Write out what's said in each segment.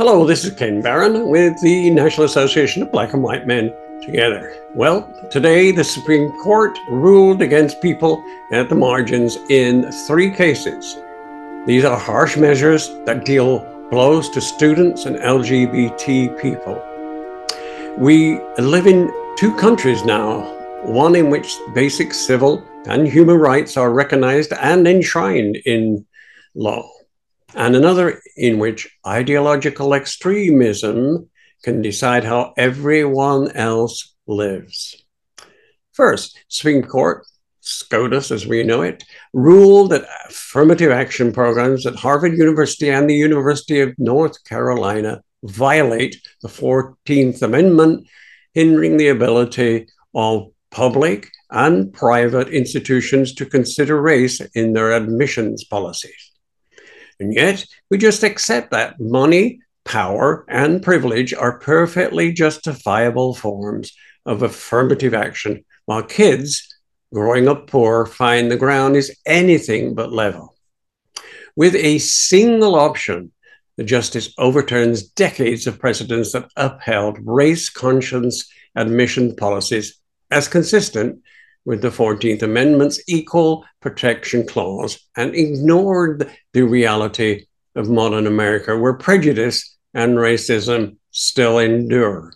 Hello, this is Ken Barron with the National Association of Black and White Men Together. Well, today the Supreme Court ruled against people at the margins in three cases. These are harsh measures that deal blows to students and LGBT people. We live in two countries now, one in which basic civil and human rights are recognized and enshrined in law and another in which ideological extremism can decide how everyone else lives. First, Supreme Court, SCOTUS as we know it, ruled that affirmative action programs at Harvard University and the University of North Carolina violate the 14th Amendment, hindering the ability of public and private institutions to consider race in their admissions policies. And yet, we just accept that money, power, and privilege are perfectly justifiable forms of affirmative action, while kids growing up poor find the ground is anything but level. With a single option, the justice overturns decades of precedents that upheld race conscious admission policies as consistent with the 14th Amendment's Equal Protection Clause and ignored the reality of modern America, where prejudice and racism still endure.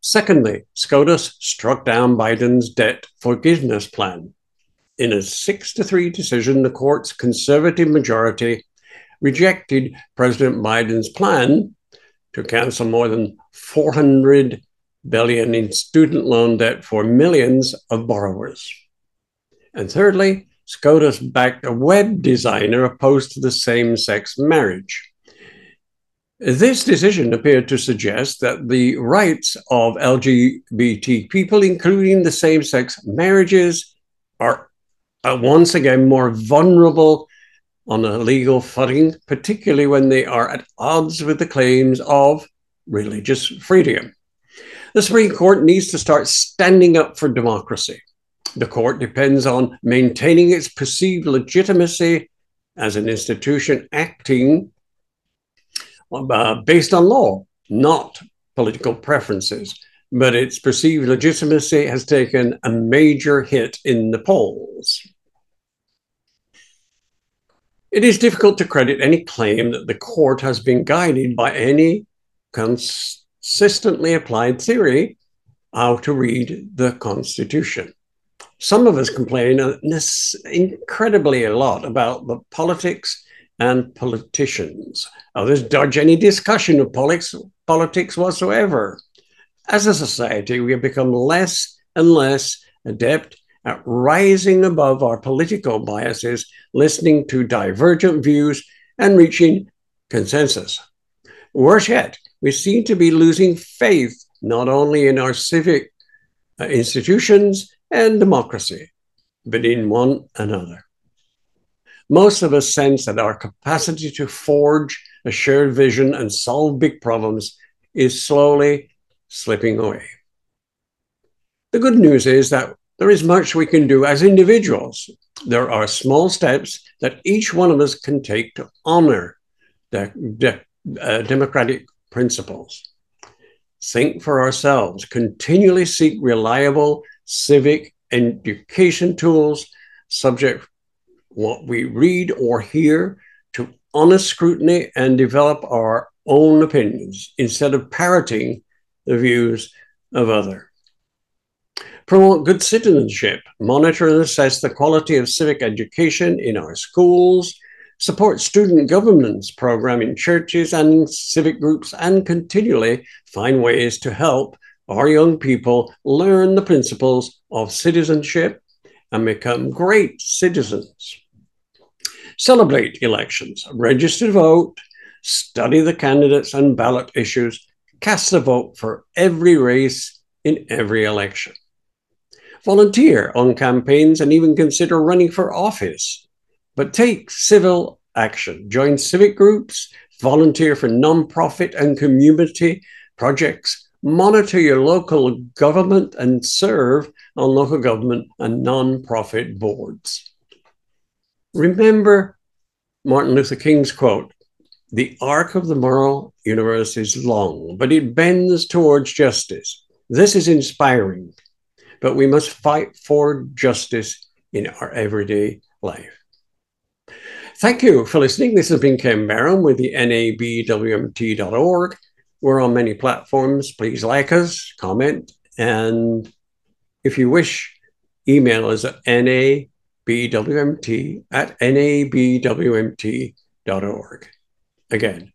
Secondly, SCOTUS struck down Biden's debt forgiveness plan. In a 6 to 3 decision, the court's conservative majority rejected President Biden's plan to cancel more than 400 billion in student loan debt for millions of borrowers. And thirdly, SCOTUS backed a web designer opposed to the same sex marriage. This decision appeared to suggest that the rights of LGBT people, including the same sex marriages, are once again more vulnerable on a legal footing, particularly when they are at odds with the claims of religious freedom. The Supreme Court needs to start standing up for democracy. The court depends on maintaining its perceived legitimacy as an institution acting uh, based on law, not political preferences. But its perceived legitimacy has taken a major hit in the polls. It is difficult to credit any claim that the court has been guided by any cons- consistently applied theory how to read the Constitution. Some of us complain incredibly a lot about the politics and politicians. Others dodge any discussion of politics, whatsoever. As a society, we have become less and less adept at rising above our political biases, listening to divergent views, and reaching consensus. Worse yet, we seem to be losing faith not only in our civic uh, institutions and democracy, but in one another. Most of us sense that our capacity to forge a shared vision and solve big problems is slowly slipping away. The good news is that there is much we can do as individuals. There are small steps that each one of us can take to honor the, the uh, democratic principles. Think for ourselves, continually seek reliable civic education tools, subject what we read or hear to honest scrutiny and develop our own opinions instead of parroting the views of others. Promote good citizenship, monitor and assess the quality of civic education in our schools, support student governance program in churches and civic groups, and continually find ways to help our young people learn the principles of citizenship and become great citizens. Celebrate elections, register to vote, study the candidates and ballot issues, cast a vote for every race in every election. Volunteer on campaigns and even consider running for office but take civil action. Join civic groups, volunteer for nonprofit and community projects, monitor your local government, and serve on local government and nonprofit boards. Remember Martin Luther King's quote The arc of the moral universe is long, but it bends towards justice. This is inspiring, but we must fight for justice in our everyday life. Thank you for listening. This has been Ken Barron with the NABWMT.org. We're on many platforms. Please like us, comment, and if you wish, email us at nabwmt at nabwmt.org. Again,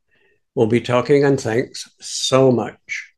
we'll be talking, and thanks so much.